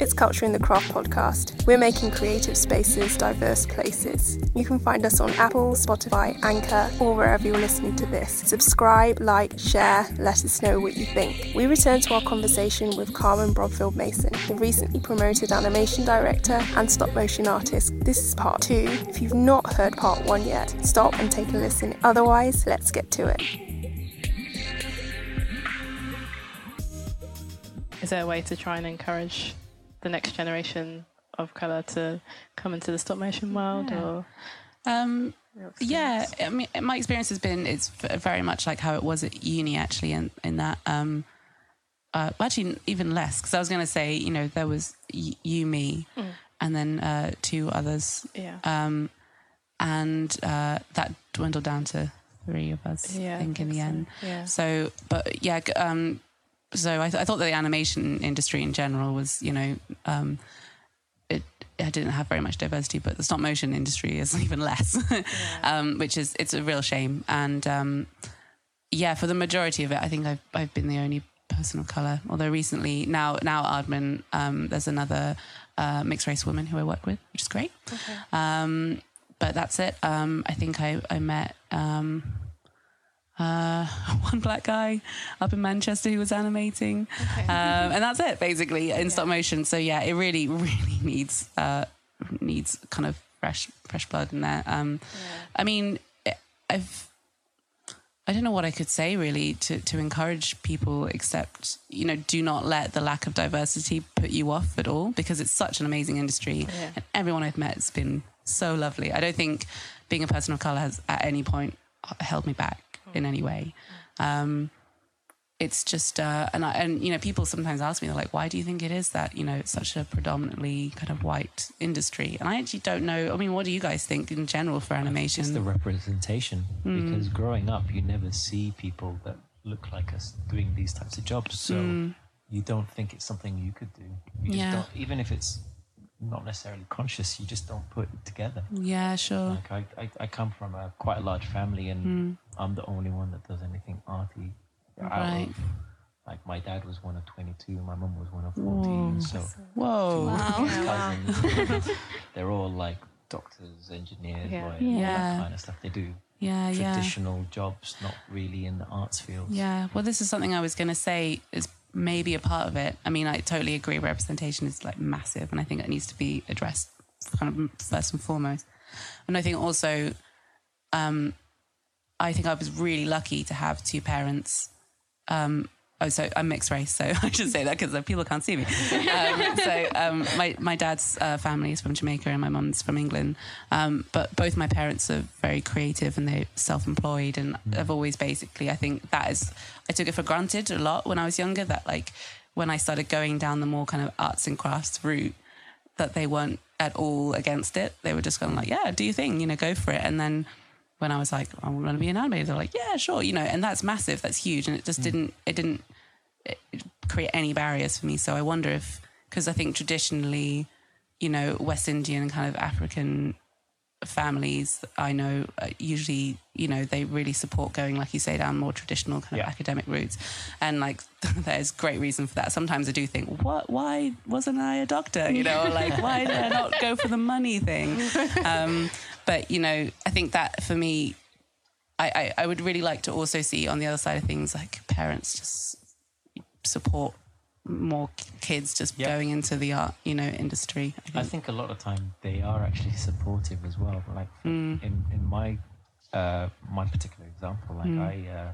It's Culture in the Craft podcast. We're making creative spaces diverse places. You can find us on Apple, Spotify, Anchor, or wherever you're listening to this. Subscribe, like, share, let us know what you think. We return to our conversation with Carmen Brodfield Mason, the recently promoted animation director and stop motion artist. This is part two. If you've not heard part one yet, stop and take a listen. Otherwise, let's get to it. Is there a way to try and encourage the next generation of color to come into the stop motion world Yeah. or Um, yeah. I mean, my experience has been it's very much like how it was at uni actually, in in that. Um, uh, actually, even less because I was going to say, you know, there was y- you, me, and then uh, two others, yeah um, and uh, that dwindled down to three of us. Yeah, I think in the so. end. yeah So, but yeah, um, so I, th- I thought that the animation industry in general was, you know, um, it, it didn't have very much diversity, but the stop motion industry is even less, um, which is it's a real shame. And um, yeah, for the majority of it, I think I've I've been the only person of color. Although recently, now now at Aardman, um, there's another uh, mixed race woman who I work with, which is great. Um, but that's it. Um, I think I I met. Uh, one black guy up in Manchester who was animating, um, and that's it basically in stop motion. So yeah, it really, really needs uh, needs kind of fresh fresh blood in there. Um, I mean, I've I don't know what I could say really to to encourage people, except you know, do not let the lack of diversity put you off at all because it's such an amazing industry, Yeah. and everyone I've met has been so lovely. I don't think being a person of color has at any point held me back in any way. Um, it's just uh, and I, and you know people sometimes ask me they're like why do you think it is that you know it's such a predominantly kind of white industry and I actually don't know I mean what do you guys think in general for animation It's the representation Hmm. because growing up, you never see people that look like us doing these types of jobs. So you don't think it's something you could do. You just Hmm. Yeah. don't, even if it's not necessarily conscious, you just don't put it together. yeah sure Like I, I, I come from a quite a large family, and Hmm. I'm the only one that does anything arty. Right. of- like my dad was one of 22, my mum was one of 14. So whoa my cousins, they're all like doctors, engineers, Yeah. lawyers, Yeah. that kind of stuff. They do yeah yeah traditional jobs, not really in the arts field. Yeah, well, this is something I was going to say is maybe a part of it. I mean, I totally agree. Representation is like massive, and I think it needs to be addressed kind of first and foremost. And I think also, um, I think I was really lucky to have two parents. Um, oh, so I'm mixed race, so I should say that because people can't see me. Um, so um, my my dad's uh, family is from Jamaica and my mum's from England. Um, but both my parents are very creative and they're self-employed and have always basically. I think that is I took it for granted a lot when I was younger. That like when I started going down the more kind of arts and crafts route, that they weren't at all against it. They were just going like, yeah, do your thing, you know, go for it. And then when I was like, I want to be an animator, they're like, yeah, sure, you know, and that's massive, that's huge, and it just didn't, it didn't create any barriers for me. So I wonder if, because I think traditionally, you know, West Indian kind of African families I know uh, usually, you know, they really support going, like you say, down more traditional kind of Yeah. academic routes, and like there's great reason for that. Sometimes I do think, what? Why wasn't I a doctor? You know, like why did I not go for the money thing? Um, but you know, I think that for me, I, I, I would really like to also see on the other side of things, like parents just support more kids just Yeah. going into the art, you know, industry. I I think. think a lot of time they are actually supportive as well. Like Mm. in in my uh, my particular example, like Mm. I uh,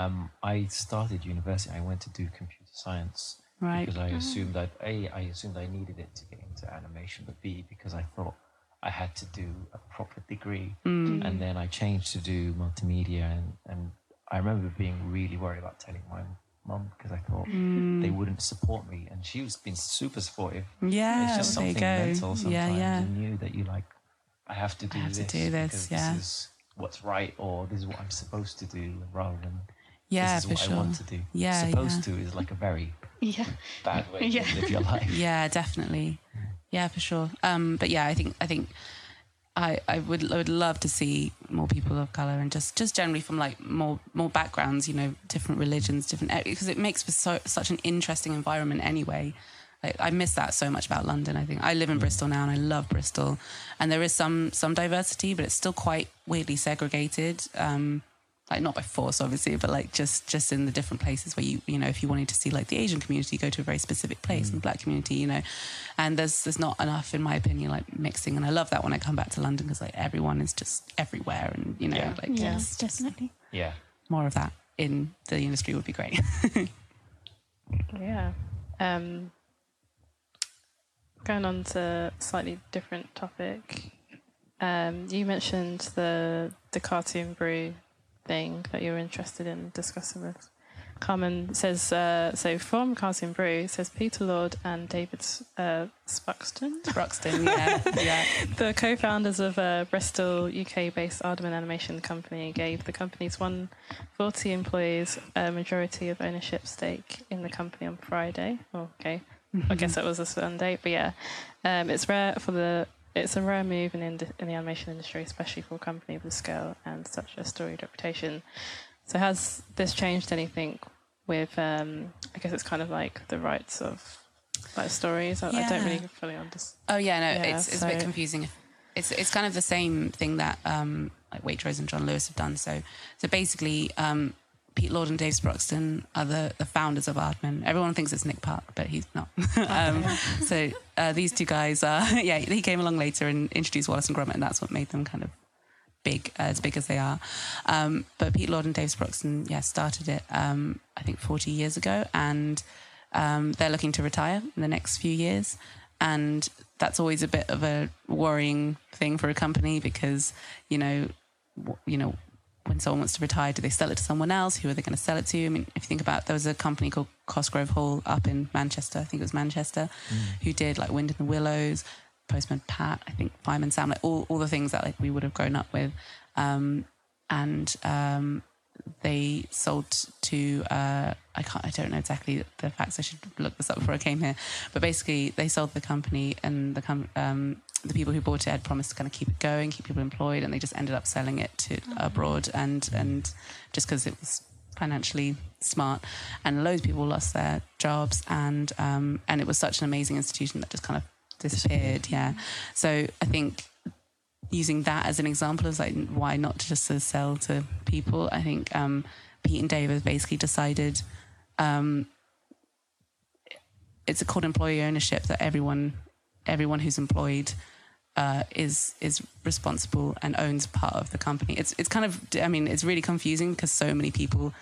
um, I started university. I went to do computer science Right. because I assumed that a I assumed I needed it to get into animation, but b because I thought I had to do a proper degree, Mm. and then I changed to do multimedia, and and I remember being really worried about telling my mum because I thought Mm. they wouldn't support me, and she was being super supportive Yeah, it's just there you something go. mental sometimes. Yeah, yeah. You knew that you like, I have to do have to this. do this, because yeah. This is what's right, or this is what I'm supposed to do, rather than Yeah, this is for what sure. I want to do. Yeah, supposed yeah. to is like a very yeah bad way Yeah. to live your life. Yeah, definitely. Yeah, for sure. Um, but yeah, I think I think I, I would I would love to see more people of color and just just generally from like more more backgrounds, you know, different religions, different because it makes for so, such an interesting environment anyway. like, I miss that so much about London. I think I live in Bristol now, and I love Bristol, and there is some some diversity, but it's still quite weirdly segregated. Um, like not by force obviously but like just just in the different places where you you know if you wanted to see like the asian community go to a very specific place and the black community you know and there's there's not enough in my opinion like mixing and i love that when i come back to london because like everyone is just everywhere and you know Yeah. like Yes, definitely. Yeah. more of that in the industry would be great Yeah. Um, going on to a slightly different topic. Um, you mentioned the the cartoon brew thing that you're interested in discussing with Carmen. Says uh, so from Cartoon Brew. Says Peter Lord and David uh, Sproxton, yeah yeah the co-founders of a Bristol UK-based Aardman animation company, gave the company's 140 employees a majority of ownership stake in the company on Friday. Oh, okay, I guess that was a Sunday, but yeah, um, it's rare for the. It's a rare move in, in the animation industry, especially for a company of the scale and such a storied reputation. So, has this changed anything with? Um, I guess it's kind of like the rights of like stories. I, I don't really fully understand. Oh yeah, no, Yeah, it's it's a bit confusing. It's it's kind of the same thing that um, like Waitrose and John Lewis have done. So so basically, um, Pete Lord and Dave Sproxton are the, the founders of Aardman. Everyone thinks it's Nick Park, but he's not. um, so uh, these two guys are yeah. He came along later and introduced Wallace and Gromit, and that's what made them kind of big uh, as big as they are. Um, but Pete Lord and Dave Sproxton, yeah, started it um, I think 40 years ago, and um, they're looking to retire in the next few years. And that's always a bit of a worrying thing for a company because you know, you know, when someone wants to retire, do they sell it to someone else? Who are they going to sell it to? I mean, if you think about, there was a company called Cosgrove Hall up in Manchester. I think it was Manchester, who did like Wind in the Willows, Postman Pat. I think Fireman Sam, like all all the things that like we would have grown up with, um, and um, they sold to uh, I can't I don't know exactly the facts. I should look this up before I came here. But basically, they sold the company, and the com- um, the people who bought it had promised to kind of keep it going, keep people employed, and they just ended up selling it to abroad, and and just because it was financially smart, and loads of people lost their jobs, and um, and it was such an amazing institution that just kind of disappeared. Yeah, so I think using that as an example is like why not just to sell to people. I think um, Pete and Dave have basically decided um, it's called employee ownership that everyone everyone who's employed uh, is is responsible and owns part of the company. It's it's kind of I mean it's really confusing because so many people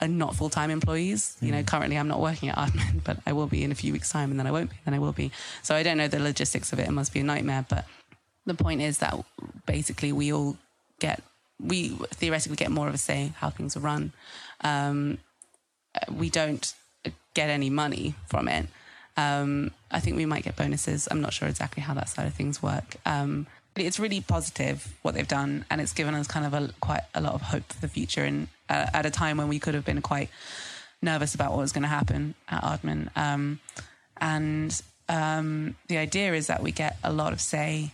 are not full time employees. You know, currently I'm not working at Aardman, but I will be in a few weeks' time, and then I won't be, then I will be. So I don't know the logistics of it. It must be a nightmare. But the point is that basically we all get we theoretically get more of a say how things are run. Um, we don't get any money from it. Um, I think we might get bonuses. I'm not sure exactly how that side of things work. Um, but it's really positive what they've done, and it's given us kind of a quite a lot of hope for the future. And uh, at a time when we could have been quite nervous about what was going to happen at Aardman, um, and um, the idea is that we get a lot of say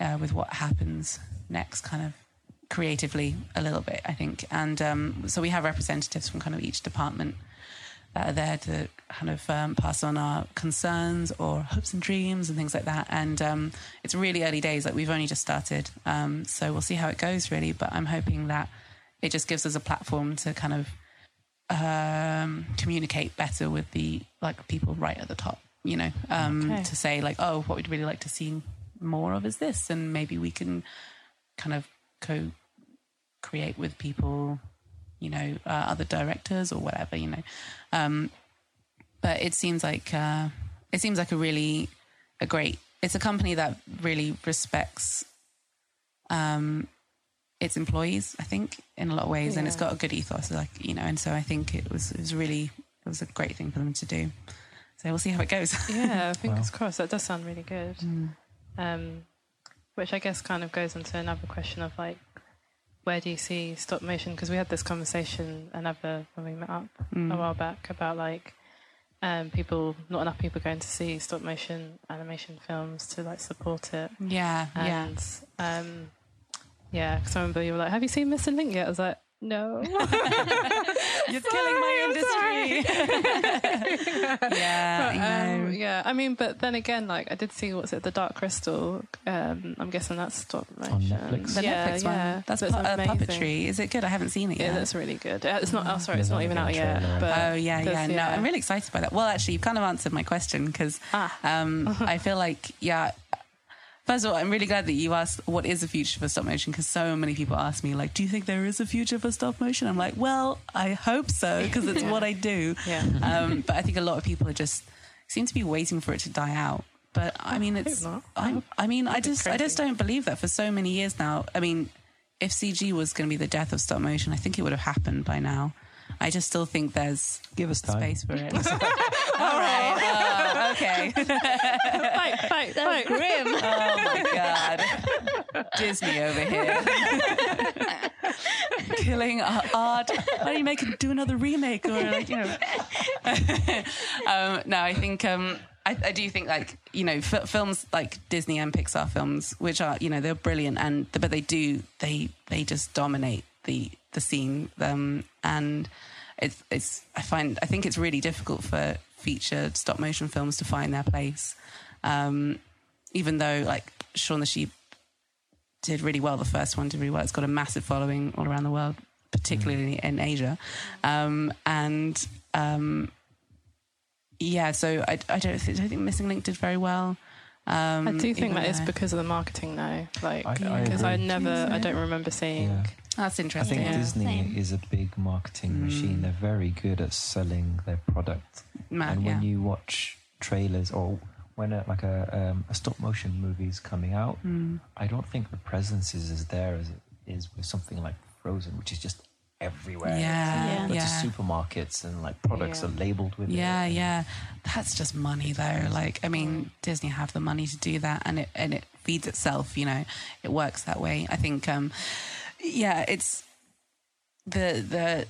uh, with what happens next, kind of creatively a little bit, I think. And um, so we have representatives from kind of each department that are there to kind of um, pass on our concerns or hopes and dreams and things like that. And um, it's really early days, like we've only just started. Um, so we'll see how it goes, really. But I'm hoping that it just gives us a platform to kind of um, communicate better with the like people right at the top, you know, um, Okay. to say like, oh, what we'd really like to see more of is this, and maybe we can kind of co create with people, you know, uh, other directors or whatever, you know. Um, but it seems like uh, it seems like a really a great. It's a company that really respects um, its employees. I think in a lot of ways, and it's got a good ethos, like you know. And so I think it was it was really it was a great thing for them to do. So we'll see how it goes. Yeah, fingers crossed. That does sound really good. Mm. Um, which I guess kind of goes into another question of like, where do you see stop motion? Because we had this conversation another when we met up Mm. a while back about like um, people, not enough people going to see stop motion animation films to like support it. yeah, yeah. Um, yeah, because I remember you were like, "Have you seen Missing Link yet?" I was like, No. You're killing my industry. yeah, But, um, yeah, I mean, but then again, like I did see what's it, the Dark Crystal. Um, I'm guessing that's stop motion. Netflix? The yeah, Netflix yeah, one. That's That's pu- uh, amazing. puppetry. Is it good? I haven't seen it Yeah, yet. that's really good. Uh, It's not. Oh, sorry, it's not even out yet. But Oh yeah, yeah. No, I'm really excited by that. Well, actually, you've kind of answered my question because Ah. um, I feel like yeah. First of all, I'm really glad that you asked what is the future for stop motion because so many people ask me like, "Do you think there is a future for stop motion?" I'm like, "Well, I hope so because it's what I do." Yeah. Um, but I think a lot of people are just seem to be waiting for it to die out. But I mean, it's. not. I, I mean, I That'd just, I just don't believe that for so many years now. I mean, if CG was going to be the death of stop motion, I think it would have happened by now. I just still think there's Give us time. space for it. All right. Uh, okay. fight, fight, fight. Grim. Oh my god. Disney over here. Killing our art. Why don't you make it do another remake or like, you know. um, no, I think um I, I do think like you know f- films like Disney and Pixar films, which are you know they're brilliant and but they do they they just dominate the the scene um, and it's it's I find I think it's really difficult for feature stop motion films to find their place. Um, even though like Shaun the Sheep did really well, the first one did really well. It's got a massive following all around the world, particularly in Asia, um, and um, yeah. So I, I don't think, I don't think Missing Link did very well. Um, I do think that that is though- because of the marketing now. Like, I- I because I, agree. never, I don't remember seeing. Yeah. That's interesting. I think Yeah. Disney Same. is a big marketing machine. They're very good at selling their product. Ma- and when yeah. you watch trailers or when a, like a, um, a stop motion movie is coming out, Mm. I don't think the presence is as there as it is with something like Frozen, which is just everywhere. Yeah, But yeah. to supermarkets and like products Yeah. are labeled with Yeah, it. yeah. yeah. That's just money though. Like I Mm. mean, Disney have the money to do that and it and it feeds itself, you know. It works that way. I think um yeah, it's the the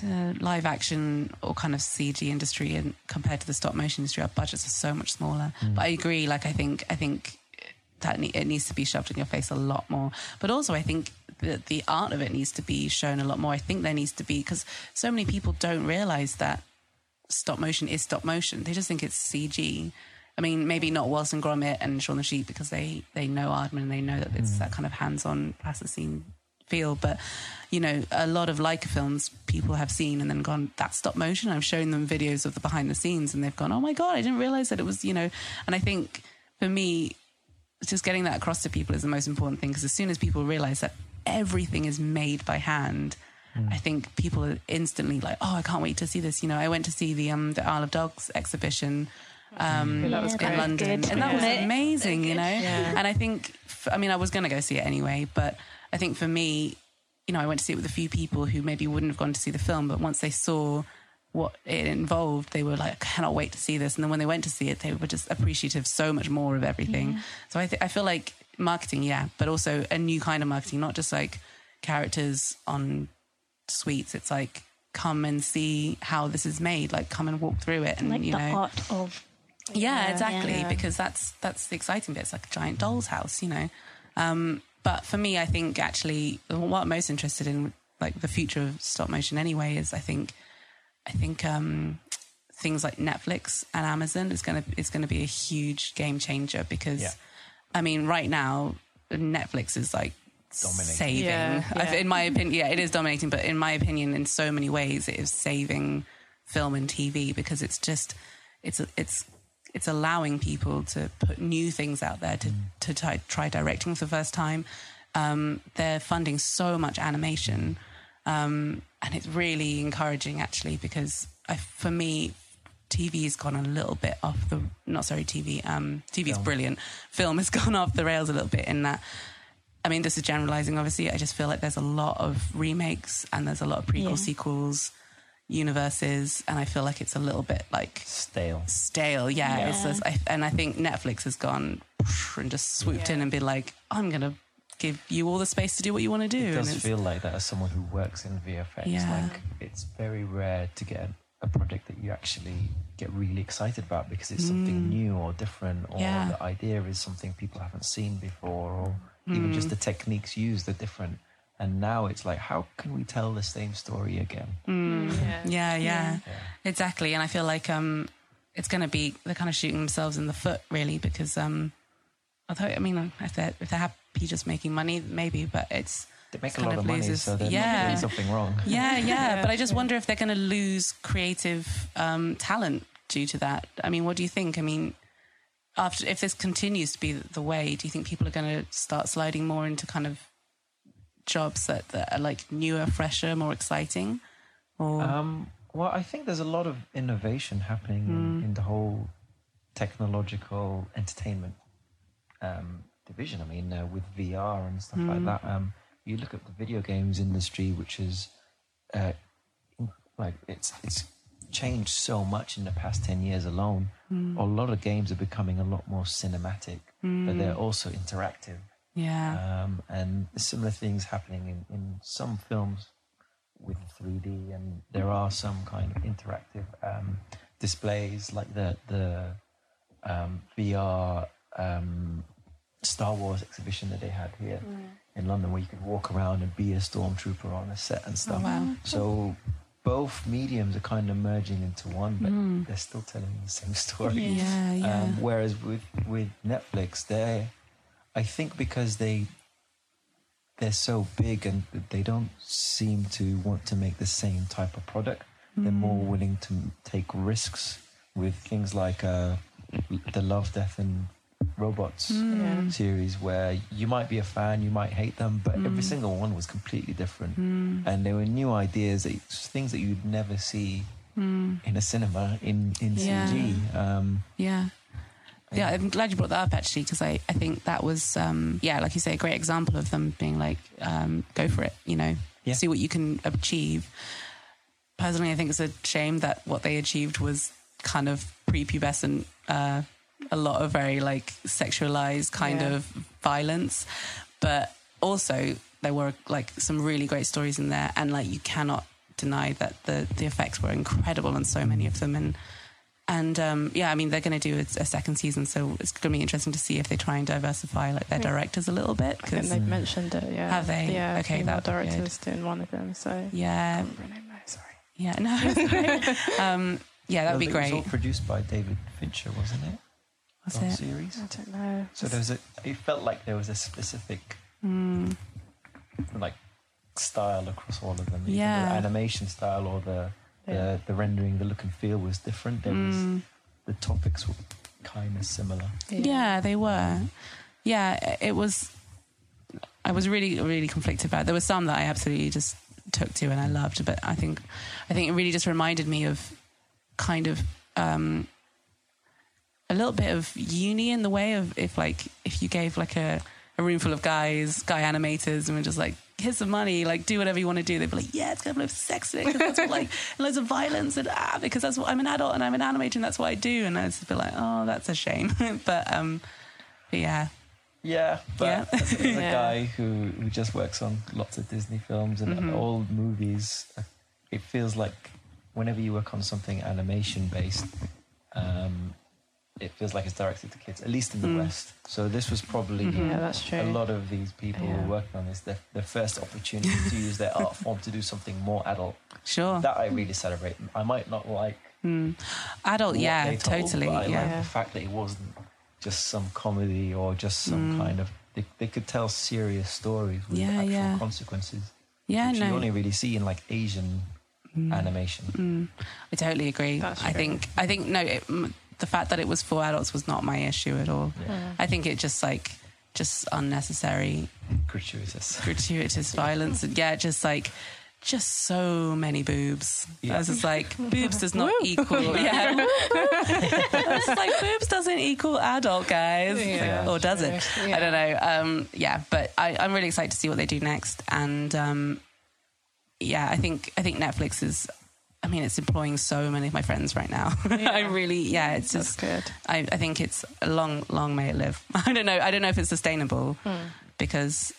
the live action or kind of CG industry and compared to the stop motion industry, our budgets are so much smaller. Mm. But I agree, like I think I think that ne- it needs to be shoved in your face a lot more. But also, I think that the art of it needs to be shown a lot more. I think there needs to be because so many people don't realize that stop motion is stop motion. They just think it's CG. I mean, maybe not Wallace and Gromit and Shaun the Sheep because they they know Aardman and they know that it's that kind of hands-on plasticine feel. But you know, a lot of Laika films people have seen and then gone, "That's stop motion." I've shown them videos of the behind the scenes and they've gone, "Oh my god, I didn't realize that it was." You know, and I think for me, just getting that across to people is the most important thing because as soon as people realize that everything is made by hand. I think people are instantly like, "Oh, I can't wait to see this." You know, I went to see the um the Isle of Dogs exhibition um, Yeah, that was in London, good. and that was amazing. You know, Yeah. and I think, I mean, I was going to go see it anyway, but I think for me, you know, I went to see it with a few people who maybe wouldn't have gone to see the film, but once they saw what it involved, they were like, I cannot wait to see this. And then when they went to see it, they were just appreciative so much more of everything. So I, th- I feel like marketing, yeah, but also a new kind of marketing, not just like characters on sweets. It's like, come and see how this is made. Like, come and walk through it. And, like you the know, art of yeah, Yeah. exactly. Yeah. Because that's that's the exciting bit. It's like a giant doll's house, you know. Um, but for me, I think actually what I'm most interested in, like the future of stop motion anyway, is I think I think um, things like Netflix and Amazon is gonna is gonna be a huge game changer because Yeah. I mean right now Netflix is like Dominating. saving. Yeah, yeah. In my opinion, yeah, it is dominating. But in my opinion, in so many ways, it is saving film and TV because it's just it's it's it's allowing people to put new things out there to to try, try directing for the first time. Um, they're funding so much animation, um, and it's really encouraging actually because I, for me, TV has gone a little bit off the not sorry TV. Um, TV is Film. brilliant. Film has gone off the rails a little bit in that. I mean, this is generalizing. Obviously, I just feel like there's a lot of remakes and there's a lot of prequel, Yeah. sequels, universes, and I feel like it's a little bit like Stale. stale. Yeah, It's just, I, and I think Netflix has gone and just swooped in and been like, I'm gonna give you all the space to do what you want to do. It does it's- feel like that as someone who works in VFX. Yeah. Like it's very rare to get a, a project that you actually get really excited about because it's something new or different, or Mm. Yeah. the idea is something people haven't seen before, or even just Mm. the techniques used are different. And now it's like, how can we tell the same story again? Mm. Yeah. Yeah, yeah, Yeah. exactly. And I feel like um, it's going to be they're kind of shooting themselves in the foot, really, because um, although I mean, if they're if they're happy just making money, maybe, but it's They make It's a lot kind of of money, loses- so they're yeah. doing something wrong. yeah, yeah. Yeah, but I just wonder if they're going to lose creative um, talent due to that. I mean, what do you think? I mean, after if this continues to be the way, do you think people are going to start sliding more into kind of jobs that, that are like newer, fresher, more exciting? Or Um, well, I think there's a lot of innovation happening in, in the whole technological entertainment um, division. I mean, uh, with VR and stuff like that. Um, you look at the video games industry, which is uh, like it's it's changed so much in the past ten years alone. A lot of games are becoming a lot more cinematic, but they're also interactive. Yeah, Um, and similar things happening in, in some films with 3D, and there are some kind of interactive um, displays like the the um, VR um, Star Wars exhibition that they had here in London, where you could walk around and be a stormtrooper on a set and stuff. wow. So both mediums are kind of merging into one, but they're still telling the same story. yeah, yeah. Um, whereas with with Netflix, they, I think because they they're so big and they don't seem to want to make the same type of product. They're more hmm. willing to take risks with things like uh, the Love, Death, and Robots hmm. Yeah. series, where you might be a fan, you might hate them, but every hmm. single one was completely different, and there were new ideas, that, things that you'd never see in a cinema in in Yeah. CG. Um, Yeah. Yeah, I'm glad you brought that up actually, because I, I think that was, um, yeah, like you say, a great example of them being like, um, go for it, you know, Yeah. see what you can achieve. Personally, I think it's a shame that what they achieved was kind of prepubescent, uh, a lot of very like sexualized kind Yeah. of violence. But also, there were like some really great stories in there, and like you cannot deny that the, the effects were incredible on so many of them. And and um, yeah, I mean, they're going to do a, a second season, so it's going to be interesting to see if they try and diversify like their directors a little bit. I think 'cause- they've mentioned it. Yeah. Have they? Yeah. Okay, female that'd good. directors doing one of them. So. yeah, Can't remember her name, no, sorry. yeah, no, um, yeah, that would be great. It was all produced by David Fincher, wasn't it? Was The it? series. I don't know. So there was a. It felt like there was a specific Mm, like style across all of them. Either Yeah. The animation style or the the, Yeah. the rendering, the look and feel was different. There was mm. the topics were kind of similar. Yeah, they were. Yeah, it was. I was really, really conflicted about. It. There were some that I absolutely just took to and I loved, but I think, I think it really just reminded me of kind of um, a little bit of uni in the way of if like if you gave like a, a room full of guys, guy animators, and we're just like. Here's some money, like do whatever you want to do. They'd be like, yeah, it's gonna have loads of sex in it, 'cause that's what like and loads of violence and ah, because that's what I'm an adult and I'm an animator and that's what I do. And I just be like, oh, that's a shame. but um, but yeah, Yeah, but Yeah. as a Yeah. guy who, who just works on lots of Disney films and Mhm. old movies, uh, it feels like whenever you work on something animation based, um, it feels like it's directed to kids, at least in the Mm. West. So this was probably Yeah, that's true. a lot of these people who were working on this, their, their first opportunity to use their art form to do something more adult. sure. That I really celebrate. I might not like Mm. Adult, what yeah, they told, totally. but I Yeah. like the fact that it wasn't just some comedy or just some Mm. kind of. They, they could tell serious stories with Yeah, actual yeah. consequences, Yeah, which you no. only really see in like Asian Mm. animation. Mm. I totally agree. That's I true. think I think no, it, m- the fact that it was for adults was not my issue at all. Yeah. Mm. I think it just like just unnecessary Gratuitous. gratuitous violence and yeah, just like just so many boobs. Yeah. I was just like boobs does not equal yeah. it's like boobs doesn't equal adult guys. Yeah, or does it? true. I don't know. Um, yeah, but I, I'm really excited to see what they do next. And um, yeah, I think I think Netflix is. I mean, it's employing so many of my friends right now. I Yeah. really, yeah, it's That's just. good. I, I think it's a long, long may it live. I don't know. I don't know if it's sustainable Hmm. because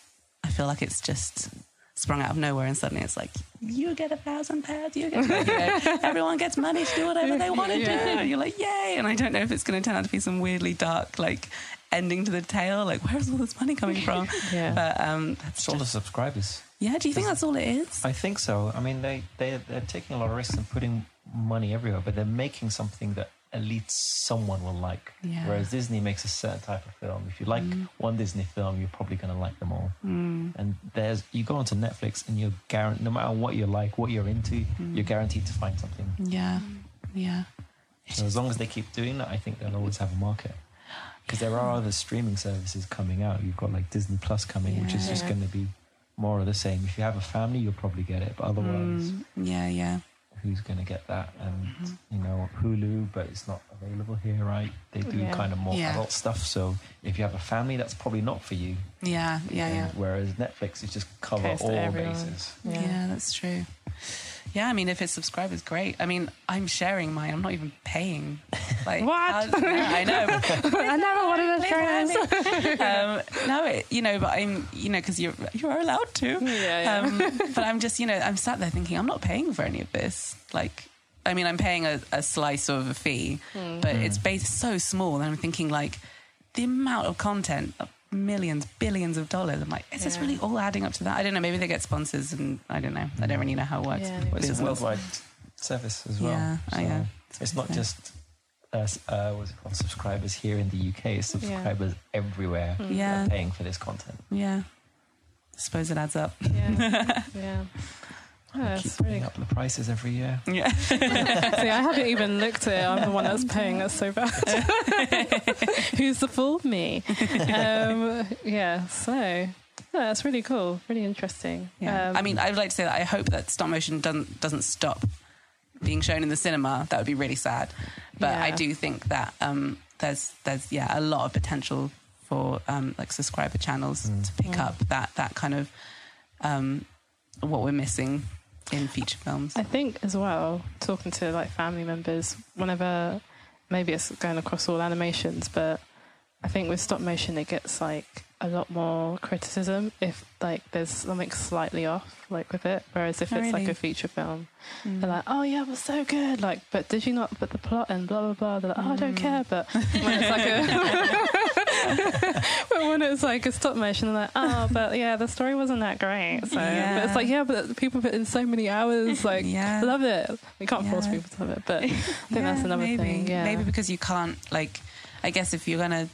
I feel like it's just sprung out of nowhere and suddenly it's like you get a thousand pounds, you get, you know, everyone gets money to do whatever they want to Yeah. do. You're like, yay! And I don't know if it's going to turn out to be some weirdly dark like ending to the tale. Like, where's all this money coming from? Yeah. But um, that's It's all the subscribers. Yeah, do you think that's all it is? I think so. I mean, they they they're taking a lot of risks and putting money everywhere, but they're making something that at least someone will like. Yeah. Whereas Disney makes a certain type of film. If you like one Disney film, you're probably going to like them all. Mm. And there's you go onto Netflix and you're guaranteed, no matter what you like, what you're into, you're guaranteed to find something. Yeah, yeah. So as long as they keep doing that, I think they'll always have a market. Because there are other streaming services coming out. You've got like Disney Plus coming, which is just going to be more of the same. If you have a family, you'll probably get it, but otherwise, Mm, yeah, yeah. who's going to get that? And you know, Hulu, but it's not available here, right? They do Yeah. kind of more Yeah. adult stuff. So if you have a family, that's probably not for you. Yeah, yeah, yeah. Whereas Netflix is just cover all everyone. bases. Yeah. that's true. Yeah, I mean, if it's subscribers, great. I mean, I'm sharing mine. I'm not even paying. Like What? how- yeah, I know. I never wanted to this. um, no, it, you know, but I'm, you know, because you're you're allowed to. Yeah, yeah. Um, but I'm just, you know, I'm sat there thinking, I'm not paying for any of this. Like, I mean, I'm paying a, a slice of a fee, Hmm. but it's based so small. And I'm thinking, like, the amount of content, millions, billions of dollars. I'm like, is this really all adding up to that? I don't know. Maybe they get sponsors, and I don't know. I don't really know how it works. Yeah, it's a worldwide service as well. Yeah, oh, yeah. It's not just us, uh, what's it called, subscribers here in the UK. It's subscribers everywhere that Yeah. are paying for this content. Yeah. I suppose it adds up. Yeah, yeah. Oh, Keep it's putting really up the prices every year. Yeah. See, I haven't even looked at it. I'm the one that's paying. That's so bad. Who's the fool? Me. Um, yeah. So yeah, that's really cool. Really interesting. Yeah. Um, I mean, I would like to say that I hope that stop motion doesn't doesn't stop being shown in the cinema. That would be really sad. But I do think that um, there's there's yeah a lot of potential for um, like subscriber channels to pick up that that kind of um, what we're missing in feature films. I think as well, talking to like family members, whenever maybe it's going across all animations, but I think with stop motion it gets like a lot more criticism if like there's something slightly off like with it. Whereas if Oh, it's like a feature film, mm. they're like, Oh yeah, it was so good like but did you not put the plot and blah blah blah? They're like, Oh I don't mm. care but when it's like a But when it's like a stop motion, they're like, oh, but yeah, the story wasn't that great. So Yeah. but it's like, yeah, but people put in so many hours. Like, Yeah. love it. We can't force people to love it, but I think that's another maybe. thing. Yeah, Maybe because you can't like I guess if you're gonna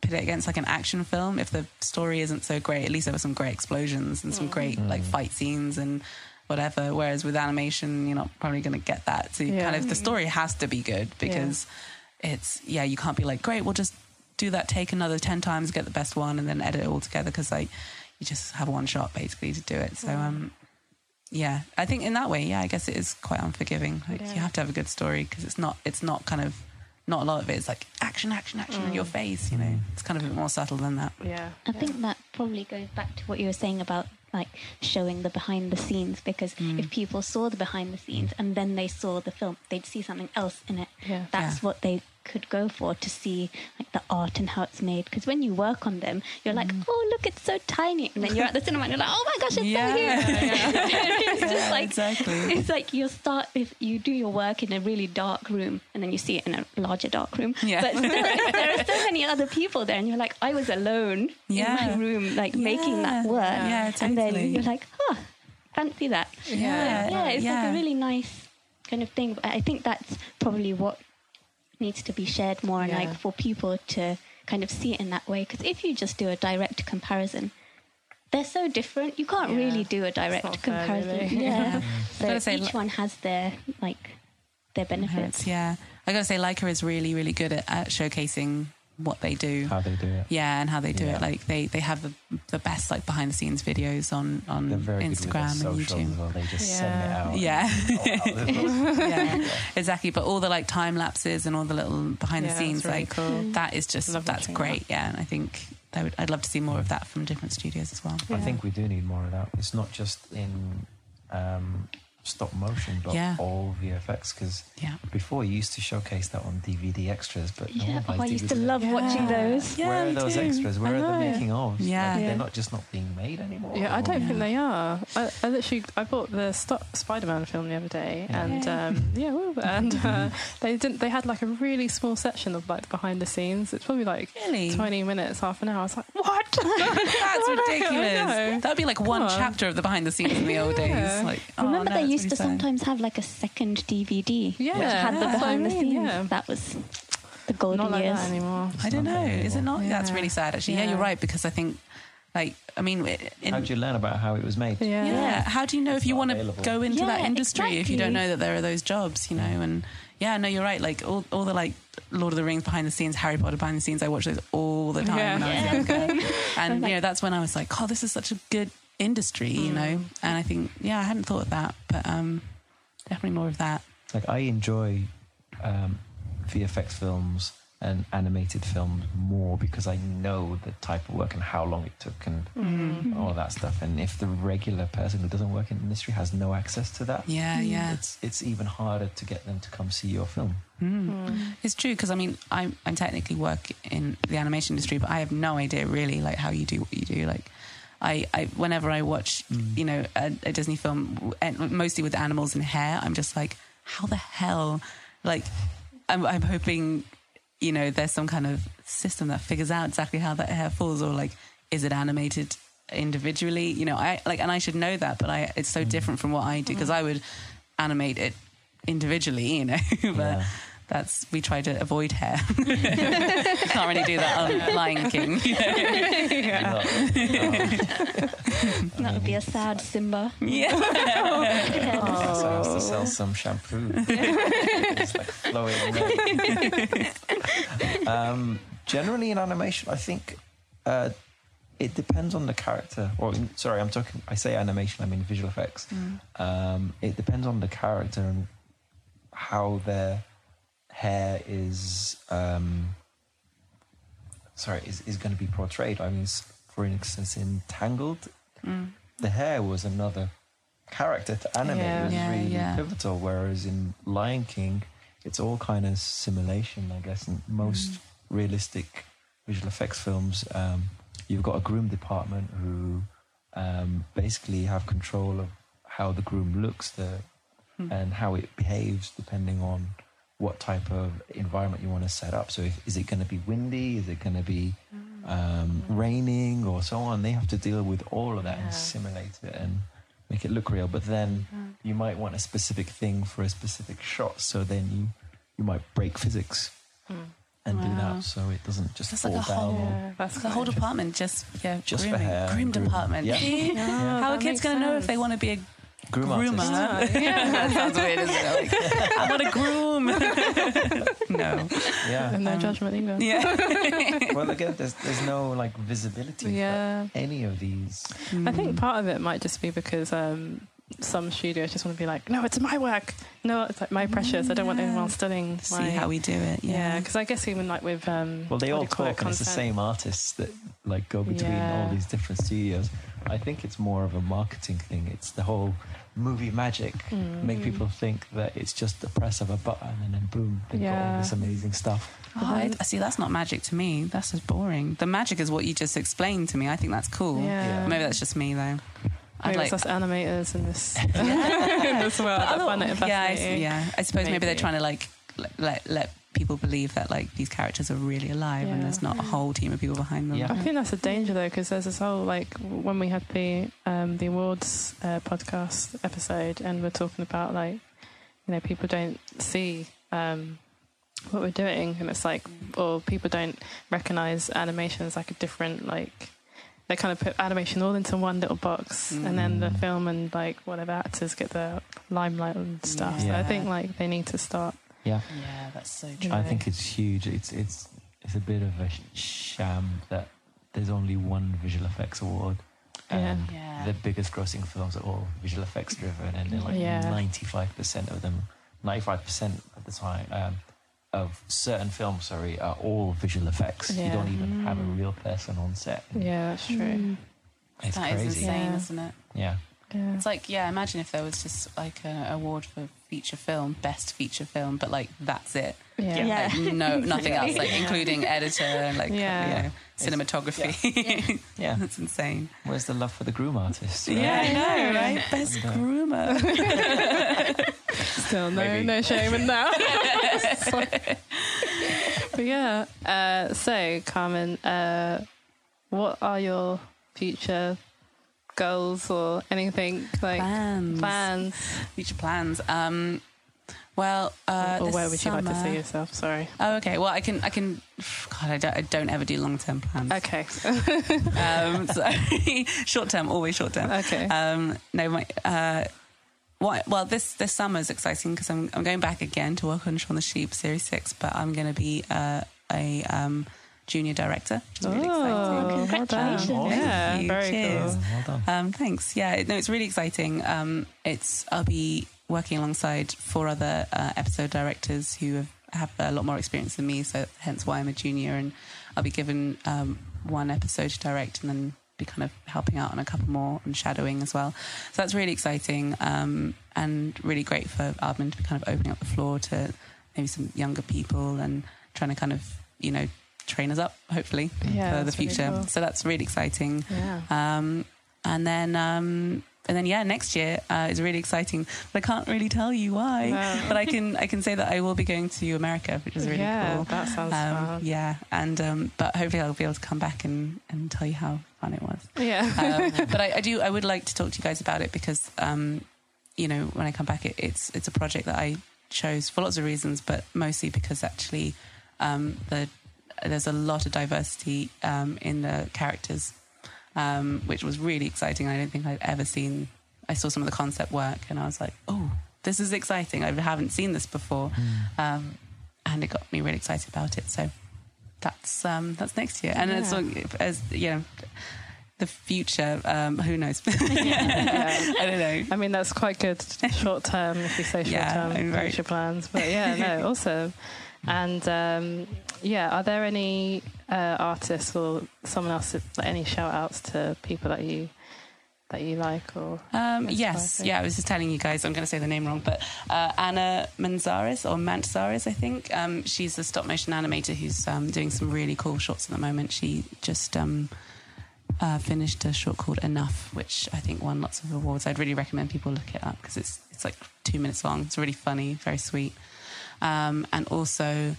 put it against like an action film, if the story isn't so great, at least there were some great explosions and some mm. great like mm. fight scenes and whatever. Whereas with animation, you're not probably gonna get that. So you Yeah. kind of the story has to be good because it's yeah, you can't be like, Great, we'll just do that take another ten times, get the best one and then edit it all together because like you just have one shot basically to do it. So um yeah, I think in that way, yeah, I guess it is quite unforgiving. Like Yeah. you have to have a good story because it's not, it's not kind of, not a lot of it. it is like action, action, action in mm. your face. You know, mm. it's kind of a bit more subtle than that. yeah. I think that probably goes back to what you were saying about like showing the behind the scenes because mm. if people saw the behind the scenes and then they saw the film, they'd see something else in it. Yeah. That's Yeah. what they could go for to see like the art and how it's made. Because when you work on them, you're like, mm. oh look, it's so tiny, and then you're at the cinema and you're like, oh my gosh, it's Yeah. so huge. it's just Yeah, like exactly. it's like you start if you do your work in a really dark room and then you see it in a larger dark room. Yeah. But still, there are so many other people there, and you're like, I was alone Yeah. in my room, like making that work. Yeah, And then you're like, oh, fancy that. Yeah. yeah, it's like a really nice kind of thing. But I think that's probably what needs to be shared more, and Yeah. like for people to kind of see it in that way. Because if you just do a direct comparison. They're so different. You can't Yeah. really do a not direct fair, comparison. really. Yeah. gotta So say, each li- one has their like their benefits. Yeah. I gotta say, Laika is really, really good at, at showcasing what they do. How they do it. Yeah, and how they do Yeah. it. Like they, they have the, the best like behind the scenes videos on on very Instagram good and with their socials YouTube. well. They just send it Yeah. out. Yeah. Oh, yeah, exactly. But all the like time lapses and all the little behind Yeah, the scenes, really like cool. that is just Love that's watching great. Yeah, and I think I would, I'd love to see more of that from different studios as well. I think we do need more of that. It's not just in um, stop motion, but Yeah. all VFX. Because Yeah. before you used to showcase that on DVD extras, but no Yeah, one buys oh, I used to DVD. love watching those. Yeah, Where are those too. extras? Where are the making ofs? Yeah. Like, Yeah. they're not just not being made anymore. Yeah, I don't or- think they are. I, I literally I bought the Sto- Spider-Man film the other day, Yeah. and Yeah. um, yeah, woo, and uh, they didn't. They had like a really small section of like behind the scenes. It's probably like Really? twenty minutes, half an hour. I was like, what? That's ridiculous. That would be like one on. chapter of the behind the scenes in the old days. Like, oh, Remember, no, they that's used to sad. sometimes have like a second DVD Yeah, which had the that's I behind the scenes. yeah. That was the golden Not like years. that anymore. I don't not know. Is it not? Yeah. That's really sad, actually. Yeah, Yeah. you're right because I think, like, I mean, in, How do you learn about how it was made? Yeah. yeah. How do you know if you want to go into that Yeah, industry if you don't know that there are those jobs, you know? And yeah, no, you're right. Like all, all the like Lord of the Rings behind the scenes, Harry Potter behind the scenes, I watch those all the time Yeah. when I was Yeah. younger. And you know, that's when I was like, oh, this is such a good industry, you Mm. know? And I think, yeah, I hadn't thought of that, but um, definitely more of that. Like I enjoy um, VFX films and animated films more because I know the type of work and how long it took and Mm. all that stuff. And if the regular person who doesn't work in the industry has no access to that, Yeah, yeah. it's it's even harder to get them to come see your film. Mm. It's true because I mean I I technically work in the animation industry, but I have no idea really like how you do what you do. Like I, I whenever I watch mm. you know a, a Disney film, mostly with animals and hair, I'm just like, how the hell? Like I'm, I'm hoping you know there's some kind of system that figures out exactly how that hair falls, or like is it animated individually? You know, I like and I should know that, but I it's so mm. different from what I do because mm. I would animate it individually, you know, but Yeah. That's we try to avoid hair. Can't really do that on Lion King. You know? That would be a sad Simba. Yeah. So I has to sell some shampoo. it's like flowing. um, generally, in animation, I think uh, it depends on the character. Or in, sorry, I'm talking. I say animation. I mean visual effects. Um, it depends on the character and how their hair is. Um, sorry, is, is going to be portrayed. I mean, for instance, in Tangled, the hair was another character to animate. Yeah. It was Yeah, really yeah. pivotal. Whereas in Lion King, it's all kind of simulation, I guess. And most Mm. realistic visual effects films, um, you've got a groom department who um, basically have control of how the groom looks the, Hmm. and how it behaves depending on what type of environment you want to set up. So, if, is it going to be windy? Is it going to be um, raining or so on? They have to deal with all of that Yeah. and simulate it and make it look real. But then you might want a specific thing for a specific shot. So then you you might break physics and do that so it doesn't just That's fall like a down. whole- Yeah, that's The whole department just yeah, Just for grooming. hair groom groom. department. Yeah. Yeah, How are kids going to know if they want to be a Groom groomer? artist. Yeah. that sounds weird, isn't it? Like, I want to groom. no. Yeah. no Um, judgment either. Yeah. well, again, there's there's no like visibility Yeah. for any of these. I think part of it might just be because um, some studios just want to be like, no, it's my work. No, it's like my precious. I don't want anyone studying. See my- how we do it. Yeah, Yeah. because I guess even like with um, Well, they all you call it, talk, and it's the same artists that like go between Yeah. all these different studios. I think it's more of a marketing thing. It's the whole movie magic. Mm. Make people think that it's just the press of a button, and then boom, they've got all this amazing stuff. Oh, I, see, that's not magic to me. That's just boring. The magic is what you just explained to me. I think that's cool. Yeah. Maybe that's just me though. Maybe like. it's us animators in this, in this world that find it yeah, I, fascinating. yeah. I suppose maybe. they're trying to like let, let let people believe that like these characters are really alive and there's not a whole team of people behind them. Yeah. I think that's a danger though, because there's this whole like when we had the um, the awards uh, podcast episode, and we're talking about like you know people don't see um, what we're doing, and it's like or people don't recognize animation as like a different like they kind of put animation all into one little box, and then the Mm. film and like whatever actors get the limelight and stuff. So I think like they need to start. Yeah, Yeah, that's so true. I think it's huge. It's it's it's a bit of a sham that there's only one visual effects award. Yeah. And Yeah. the biggest grossing films are all visual effects driven, and they're like Yeah. 95% of them, 95% of the time um, of certain films, sorry, are all visual effects. You don't even have a real person on set. Yeah, that's true. Mm. It's That is crazy. insane, Yeah. isn't it? Yeah. Yeah. It's like, yeah, imagine if there was just like an award for feature film, best feature film, but like that's it. Yeah. Yeah. Like, no, nothing else, like including editor and like, Yeah. you know, cinematography. Yeah. that's insane. Where's the love for the groom artist? Yeah, I know, right? Best And, uh, groomer. Still no Maybe. no shame in that. but yeah. Uh, so Carmen, uh, what are your future goals or anything like Plans. plans? Future plans. Um, well, uh, or where would you like to see yourself? Sorry. Oh, okay. Well, I can, I can. God, I don't, I don't ever do long term plans. Okay. Um, so short term, always short term. Okay. Um, no, my. Uh, what, well, this this summer is exciting because I'm I'm going back again to work on Shaun the Sheep series six, but I'm going to be uh, a um, junior director, which is really Oh, exciting. well done. Congratulations. Yeah, Thank you. very Cheers. cool. Well done. Um, thanks. Yeah, no, it's really exciting. Um, it's I'll be working alongside four other uh, episode directors who have, have a lot more experience than me, so hence why I'm a junior, and I'll be given um, one episode to direct, and then be kind of helping out on a couple more and shadowing as well. So that's really exciting um, and really great for Aardman to be kind of opening up the floor to maybe some younger people and trying to kind of you know train us up hopefully Yeah, for the that's really future. cool. So that's really exciting. Yeah. Um, and then, um, and then, yeah, next year uh, is really exciting. But I can't really tell you why. No. But I can, I can say that I will be going to America, which is really yeah, cool. that sounds Um, fun. yeah, and um, but hopefully I'll be able to come back and, and tell you how fun it was. Yeah. Um, but I, I do, I would like to talk to you guys about it because, um, you know, when I come back, it, it's it's a project that I chose for lots of reasons, but mostly because actually um, the there's a lot of diversity um, in the characters, um, which was really exciting. I don't think I'd ever seen. I saw some of the concept work, and I was like, "Oh, this is exciting! I haven't seen this before," um, and it got me really excited about it. So that's um, that's next year, and it's Yeah. like, as you know, the future. Um, who knows? Yeah. I don't know. I mean, that's quite good short term, if you say short term I'm future plans. But yeah, no, awesome. And um, yeah, are there any uh, artists or someone else, like any shout outs to people that you that you like or Um, yes, yeah. I was just telling you guys. I'm going to say the name wrong, but uh, Anna Manzares or Mantzaris, I think. Um, she's a stop motion animator who's um, doing some really cool shots at the moment. She just um, uh, finished a short called Enough, which I think won lots of awards. I'd really recommend people look it up because it's it's like two minutes long. It's really funny, very sweet. Um, and also,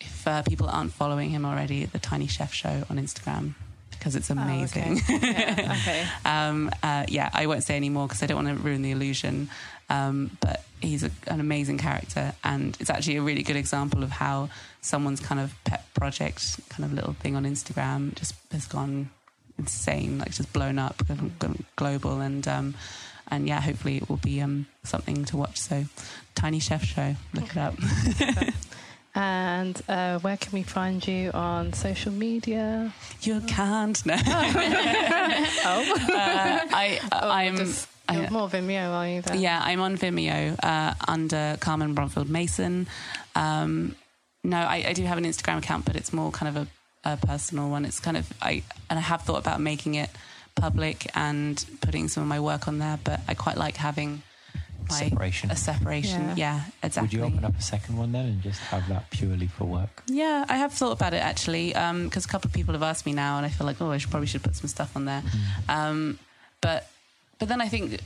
if uh, people aren't following him already, the Tiny Chef Show on Instagram because it's amazing. Oh, okay. yeah, okay. Um, uh, yeah, I won't say any more because I don't want to ruin the illusion. Um, but he's a, an amazing character, and it's actually a really good example of how someone's kind of pet project, kind of little thing on Instagram, just has gone insane, like just blown up, global, and um, and yeah, hopefully it will be um, something to watch. So, Tiny Chef Show, look it up. And uh, where can we find you on social media? you can't. No. Oh, Uh, I, I'm. just, I- more Vimeo, are you? Then? Yeah, I'm on Vimeo uh, under Carmen Bromfield Mason. Um, no, I, I do have an Instagram account, but it's more kind of a, a personal one. It's kind of I and I have thought about making it public and putting some of my work on there, but I quite like having my Separation. a separation. Yeah. Yeah, exactly. Would you open up a second one then and just have that purely for work? Yeah, I have thought about it actually, because a couple of people have asked me now, and I feel like, oh, I should probably should put some stuff on there. Um, but but then I think,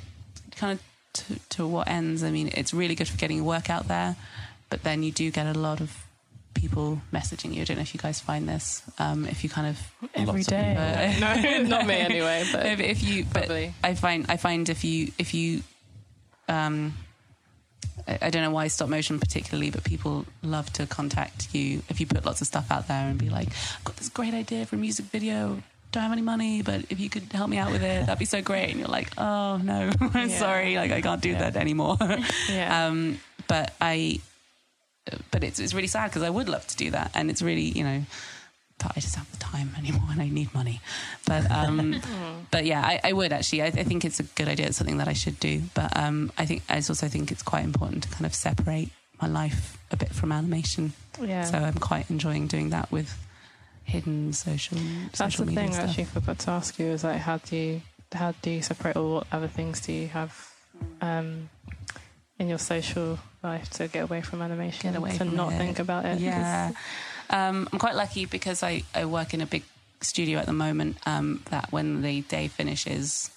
kind of to, to what ends? I mean, it's really good for getting your work out there, but then you do get a lot of people messaging you. I don't know if you guys find this. Um, if you kind of Every Lots day. people. no, not me anyway. But if, if you but Probably. I find I find if you if you um I, I don't know why stop motion particularly, but people love to contact you if you put lots of stuff out there and be like, I've got this great idea for a music video. Don't have any money, but if you could help me out with it, that'd be so great. And you're like, oh no, I'm Yeah. sorry, like I can't do Yeah. that anymore. yeah. um, but I, but it's it's really sad because I would love to do that, and it's really you know, but I just don't have the time anymore, and I need money. But um, but yeah, I, I would actually. I, I think it's a good idea. It's something that I should do. But um, I think I also think it's quite important to kind of separate my life a bit from animation. yeah. So I'm quite enjoying doing that with hidden social That's social the thing I actually forgot to ask you is like how do you how do you separate or what other things do you have um, in your social life to get away from animation Get away to from not it. think about it? Yeah. Um, I'm quite lucky because I, I work in a big studio at the moment um, that when the day finishes,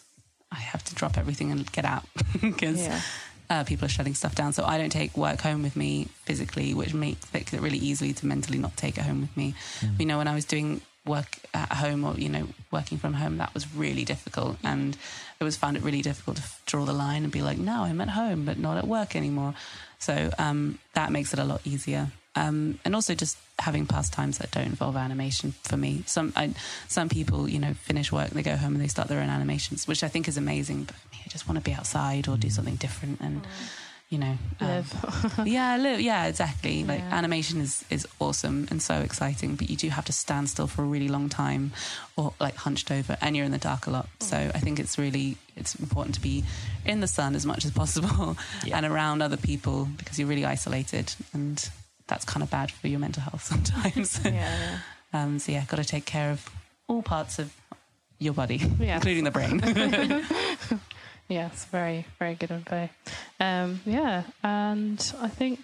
I have to drop everything and get out because Yeah. uh, people are shutting stuff down. So I don't take work home with me physically, which makes it really easily to mentally not take it home with me. You know, when I was doing work at home or you know working from home, that was really difficult, and it was found it really difficult to draw the line and be like, no, I'm at home, but not at work anymore. So um, that makes it a lot easier. Um, and also just having pastimes that don't involve animation for me. Some I, some people, you know, finish work, they go home and they start their own animations, which I think is amazing. But for me, I just want to be outside or do something different and, you know, um, yeah, live, yeah, exactly. Like Yeah. animation is is awesome and so exciting, but you do have to stand still for a really long time, or like hunched over, and you're in the dark a lot. So I think it's really it's important to be in the sun as much as possible Yeah. and around other people because you're really isolated, and that's kind of bad for your mental health sometimes. yeah, yeah. um, so yeah, got to take care of all parts of your body, Yeah. including the brain. Yes, very, very good info. Um, yeah, and I think.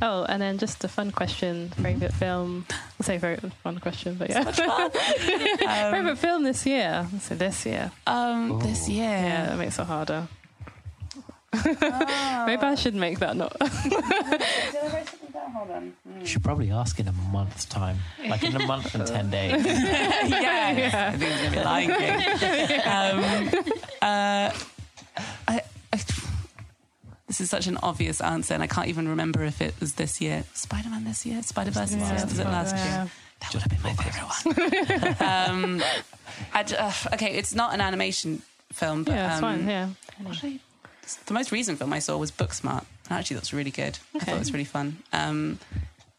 Oh, and then just a fun question: favorite film. I'll say very fun question, but yeah, favorite film this year. I'll this year. um, this year, Yeah, that makes it harder. Maybe I should make that not. You should probably ask in a month's time, like in a month and ten days. yeah, I think it's gonna be Lion King. Um, uh, I, I, this is such an obvious answer, and I can't even remember if it was this year. Spider Man this year, Spider Verse this year, was it last year? That would have been my favorite one. um, I j- uh, okay, it's not an animation film, but Yeah, it's um, fine. Yeah. I- the most recent film I saw was Booksmart. And actually, that's really good. I thought it was really fun. Um,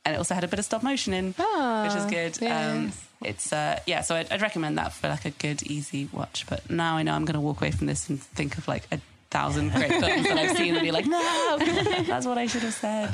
and it also had a bit of stop motion in, which is Ah, good. Um, it's uh, yeah, so I'd, I'd recommend that for like a good, easy watch. But now I know I'm going to walk away from this and think of like a thousand great films that I've seen and be like, no, that's what I should have said.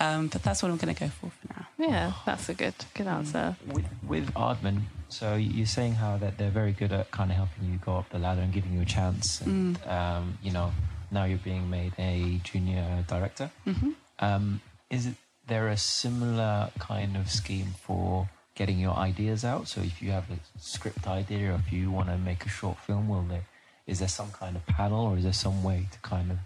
Um, but that's what I'm going to go for for now. Yeah, that's a good, good answer. with with Aardman, so you're saying how that they're very good at kind of helping you go up the ladder and giving you a chance, and um, you know now you're being made a junior director. hmm Um, is it there a similar kind of scheme for getting your ideas out? So if you have a script idea, or if you want to make a short film, will there is there some kind of panel, or is there some way to kind of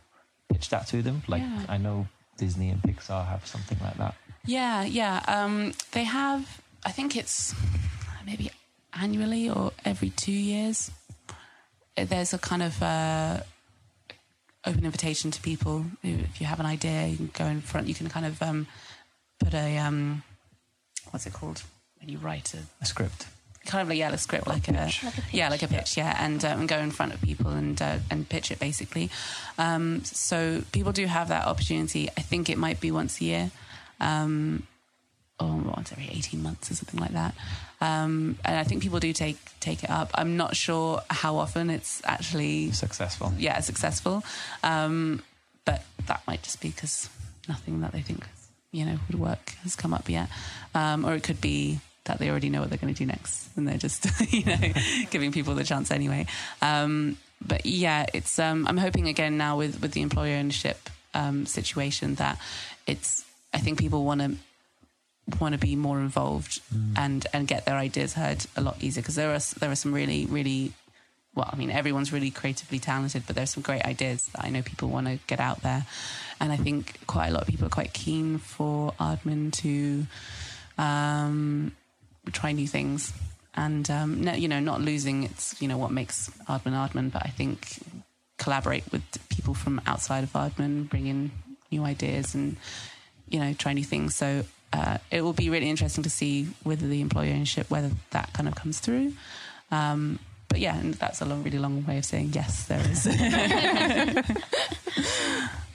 pitch that to them? Like Yeah. I know Disney and Pixar have something like that. Yeah, yeah. Um, they have, I think it's maybe annually or every two years. uh, There's a kind of uh, open invitation to people. If you have an idea, you can go in front. You can kind of um, put a um, what's it called when you write a A script. kind of like yeah, a script, like a, Like a yeah, like a pitch, yeah, and uh, and go in front of people and uh, and pitch it basically. Um, so people do have that opportunity. I think it might be once a year, um, or once every eighteen months or something like that. Um, and I think people do take take it up. I'm not sure how often it's actually Successful. yeah successful, um, but that might just be because nothing that they think you know would work has come up yet, um, or it could be that they already know what they're going to do next and they're just you know giving people the chance anyway. Um, but yeah, it's um, I'm hoping again now with with the employer ownership um, situation that it's I think people want to want to be more involved and and get their ideas heard a lot easier because there are there are some really really well I mean everyone's really creatively talented but there's some great ideas that I know people want to get out there. And I think quite a lot of people are quite keen for Aardman to um, try new things. And um, no, you know not losing it's you know what makes Aardman Aardman but I think collaborate with people from outside of Aardman bring in new ideas and you know try new things. So uh, it will be really interesting to see whether the employee ownership whether that kind of comes through. Um, but yeah and that's a long really long way of saying yes there is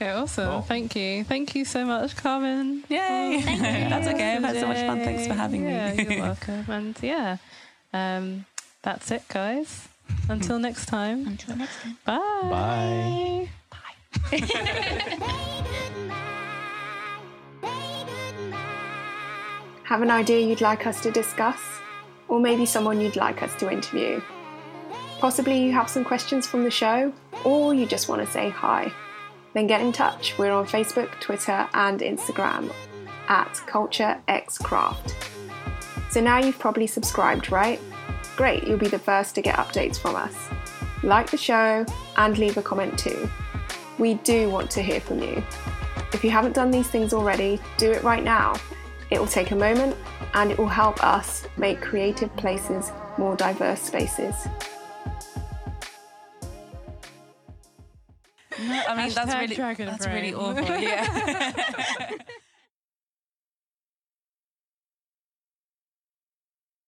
Yeah, awesome. Cool. Thank you. Thank you so much, Carmen. yay that's okay I've had so much fun thanks for having yeah, me You're welcome. And yeah, um, that's it, guys. Until next time. Until next time. Bye. Bye. Have an idea you'd like us to discuss? Or maybe someone you'd like us to interview? Possibly you have some questions from the show, or you just want to say hi. Then get in touch. We're on Facebook, Twitter, and Instagram at CultureXCraft. So now you've probably subscribed, right? Great, you'll be the first to get updates from us. Like the show and leave a comment too. We do want to hear from you. If you haven't done these things already, do it right now. It will take a moment and it will help us make creative places more diverse spaces. I mean, that's really that's really awful. Yeah.